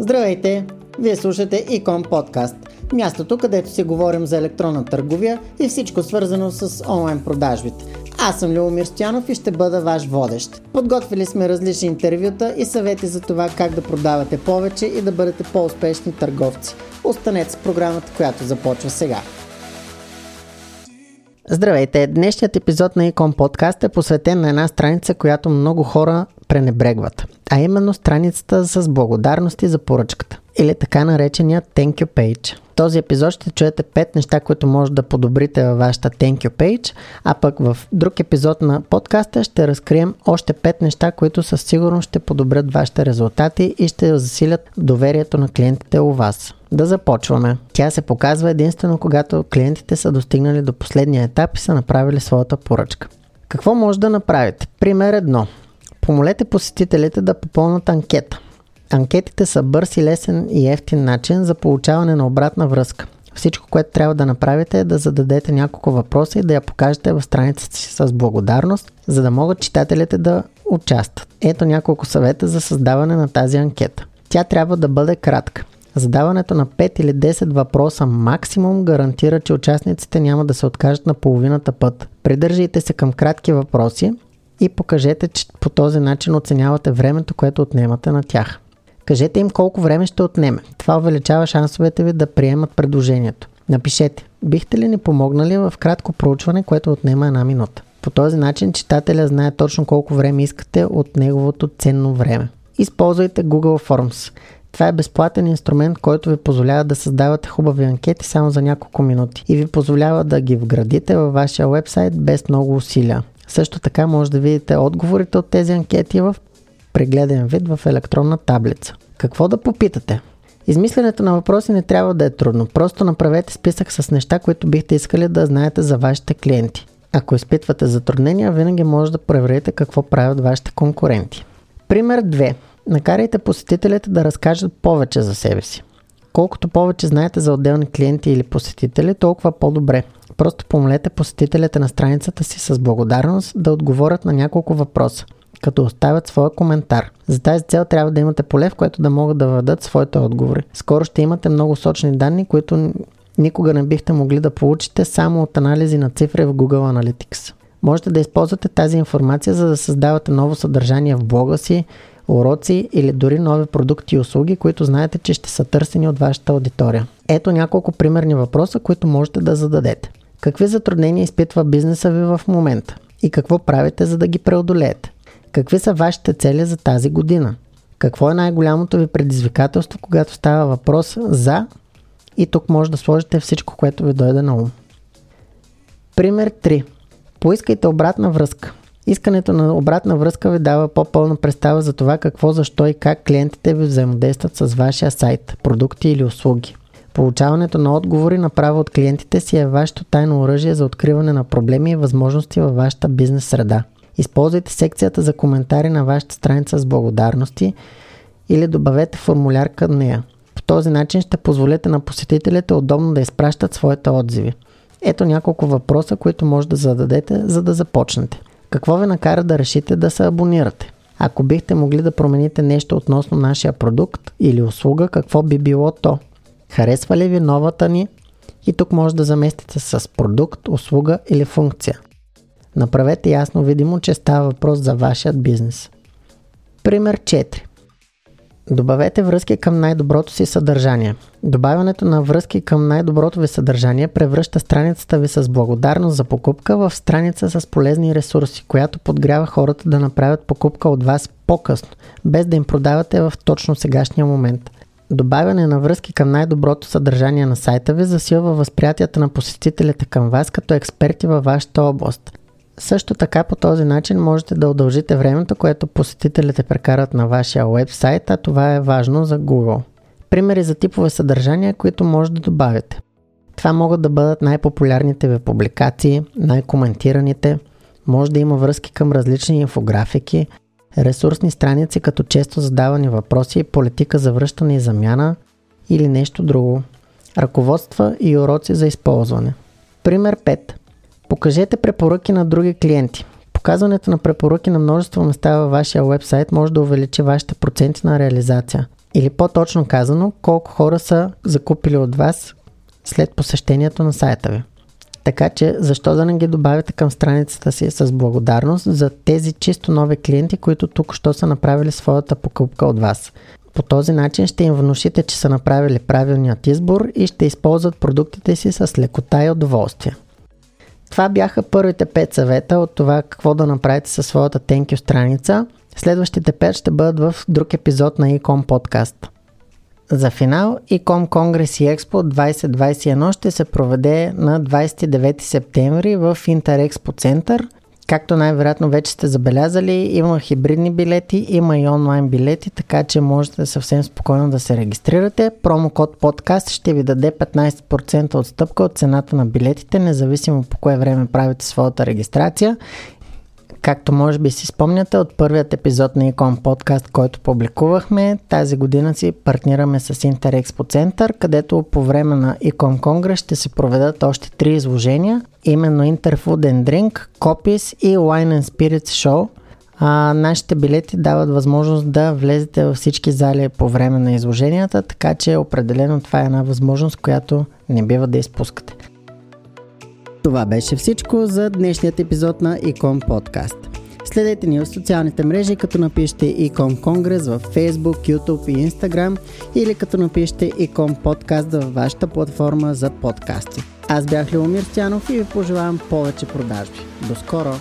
Здравейте! Вие слушате Икон Подкаст, мястото където си говорим за електронна търговия и всичко свързано с онлайн продажбите. Аз съм Любомир Стоянов и ще бъда ваш водещ. Подготвили сме различни интервюта и съвети за това как да продавате повече и да бъдете по-успешни търговци. Останете с програмата, която започва сега. Здравейте! Днешният епизод на Икон Подкаст е посветен на една страница, която много хора пренебрегват, а именно страницата с благодарности за поръчката или така наречения Thank You Page. В този епизод ще чуете 5 неща, които може да подобрите във вашата Thank You Page, а пък в друг епизод на подкаста ще разкрием още 5 неща, които със сигурност ще подобрят вашите резултати и ще засилят доверието на клиентите у вас. Да започваме. Тя се показва единствено когато клиентите са достигнали до последния етап и са направили своята поръчка. Какво може да направите? Пример едно. Помолете посетителите да попълнат анкета. Анкетите са бърз и лесен и ефтин начин за получаване на обратна връзка. Всичко, което трябва да направите е да зададете няколко въпроса и да я покажете в страницата си с благодарност, за да могат читателите да участват. Ето няколко съвета за създаване на тази анкета. Тя трябва да бъде кратка. Задаването на 5 или 10 въпроса максимум гарантира, че участниците няма да се откажат на половината път. Придържайте се към кратки въпроси и покажете, че по този начин оценявате времето, което отнемате на тях. Кажете им колко време ще отнеме. Това увеличава шансовете ви да приемат предложението. Напишете, бихте ли ни помогнали в кратко проучване, което отнема една минута. По този начин читателя знае точно колко време искате от неговото ценно време. Използвайте Google Forms. Това е безплатен инструмент, който ви позволява да създавате хубави анкети само за няколко минути и ви позволява да ги вградите във вашия вебсайт без много усилия. Също така може да видите отговорите от тези анкети в прегледен вид в електронна таблица. Какво да попитате? Измисленето на въпроси не трябва да е трудно. Просто направете списък с неща, които бихте искали да знаете за вашите клиенти. Ако изпитвате затруднения, винаги може да проверите какво правят вашите конкуренти. Пример 2. Накарайте посетителите да разкажат повече за себе си. Колкото повече знаете за отделни клиенти или посетители, толкова по-добре. Просто помолете посетителите на страницата си с благодарност да отговорят на няколко въпроса, като оставят своя коментар. За тази цел трябва да имате поле, в което да могат да въдат своите отговори. Скоро ще имате много сочни данни, които никога не бихте могли да получите само от анализи на цифри в Google Analytics. Можете да използвате тази информация, за да създавате ново съдържание в блога си, уроци или дори нови продукти и услуги, които знаете, че ще са търсени от вашата аудитория. Ето няколко примерни въпроса, които можете да зададете. Какви затруднения изпитва бизнеса ви в момента? И какво правите, за да ги преодолеете? Какви са вашите цели за тази година? Какво е най-голямото ви предизвикателство, когато става въпрос за и тук може да сложите всичко, което ви дойде на ум. Пример 3. Поискайте обратна връзка. Искането на обратна връзка ви дава по-пълна представа за това какво, защо и как клиентите ви взаимодействат с вашия сайт, продукти или услуги. Получаването на отговори направо от клиентите си е вашето тайно оръжие за откриване на проблеми и възможности във вашата бизнес среда. Използвайте секцията за коментари на вашата страница с благодарности или добавете формуляр към нея. По този начин ще позволите на посетителите удобно да изпращат своите отзиви. Ето няколко въпроса, които може да зададете, за да започнете. Какво ви накара да решите да се абонирате? Ако бихте могли да промените нещо относно нашия продукт или услуга, какво би било то? Харесва ли ви новата ни? И тук може да заместите с продукт, услуга или функция. Направете ясно видимо, че става въпрос за вашият бизнес. Пример 4. Добавете връзки към най-доброто си съдържание. Добавянето на връзки към най-доброто ви съдържание превръща страницата ви с благодарност за покупка в страница с полезни ресурси, която подгрява хората да направят покупка от вас по-късно, без да им продавате в точно сегашния момент. Добавяне на връзки към най-доброто съдържание на сайта ви засилва възприятията на посетителите към вас като експерти във вашата област. Също така по този начин можете да удължите времето, което посетителите прекарат на вашия вебсайт, а това е важно за Google. Примери за типове съдържания, които може да добавите. Това могат да бъдат най-популярните ви публикации, най-коментираните, може да има връзки към различни инфографики, ресурсни страници като често задавани въпроси, политика за връщане и замяна или нещо друго. Ръководства и уроци за използване. Пример 5. Покажете препоръки на други клиенти. Показването на препоръки на множество места във вашия вебсайт може да увеличи вашите проценти на реализация. Или по-точно казано, колко хора са закупили от вас след посещението на сайта ви. Така че, защо да не ги добавите към страницата си с благодарност за тези чисто нови клиенти, които тук що са направили своята покупка от вас. По този начин ще им внушите, че са направили правилният избор и ще използват продуктите си с лекота и удоволствие. Това бяха първите 5 съвета от това какво да направите със своята You страница. Следващите 5 ще бъдат в друг епизод на Ecom Podcast. За финал Ecom Конгрес и Експо 2021 ще се проведе на 29 септември в Интерекспо център. Както най-вероятно вече сте забелязали, има хибридни билети, има и онлайн билети, така че можете съвсем спокойно да се регистрирате. Промокод подкаст ще ви даде 15% отстъпка от цената на билетите, независимо по кое време правите своята регистрация Както може би си спомняте от първият епизод на Икон подкаст, който публикувахме, тази година си партнираме с Интерекспо Център, където по време на Икон Конгрес ще се проведат още три изложения, именно Interfood and Drink, Copies и Wine and Spirits Show. А, нашите билети дават възможност да влезете във всички зали по време на изложенията, така че определено това е една възможност, която не бива да изпускате. Това беше всичко за днешният епизод на Икон Подкаст. Следете ни в социалните мрежи, като напишете Икон Конгрес в Facebook, YouTube и Instagram или като напишете Икон Подкаст във вашата платформа за подкасти. Аз бях Любомир Стянов и ви пожелавам повече продажби. До скоро!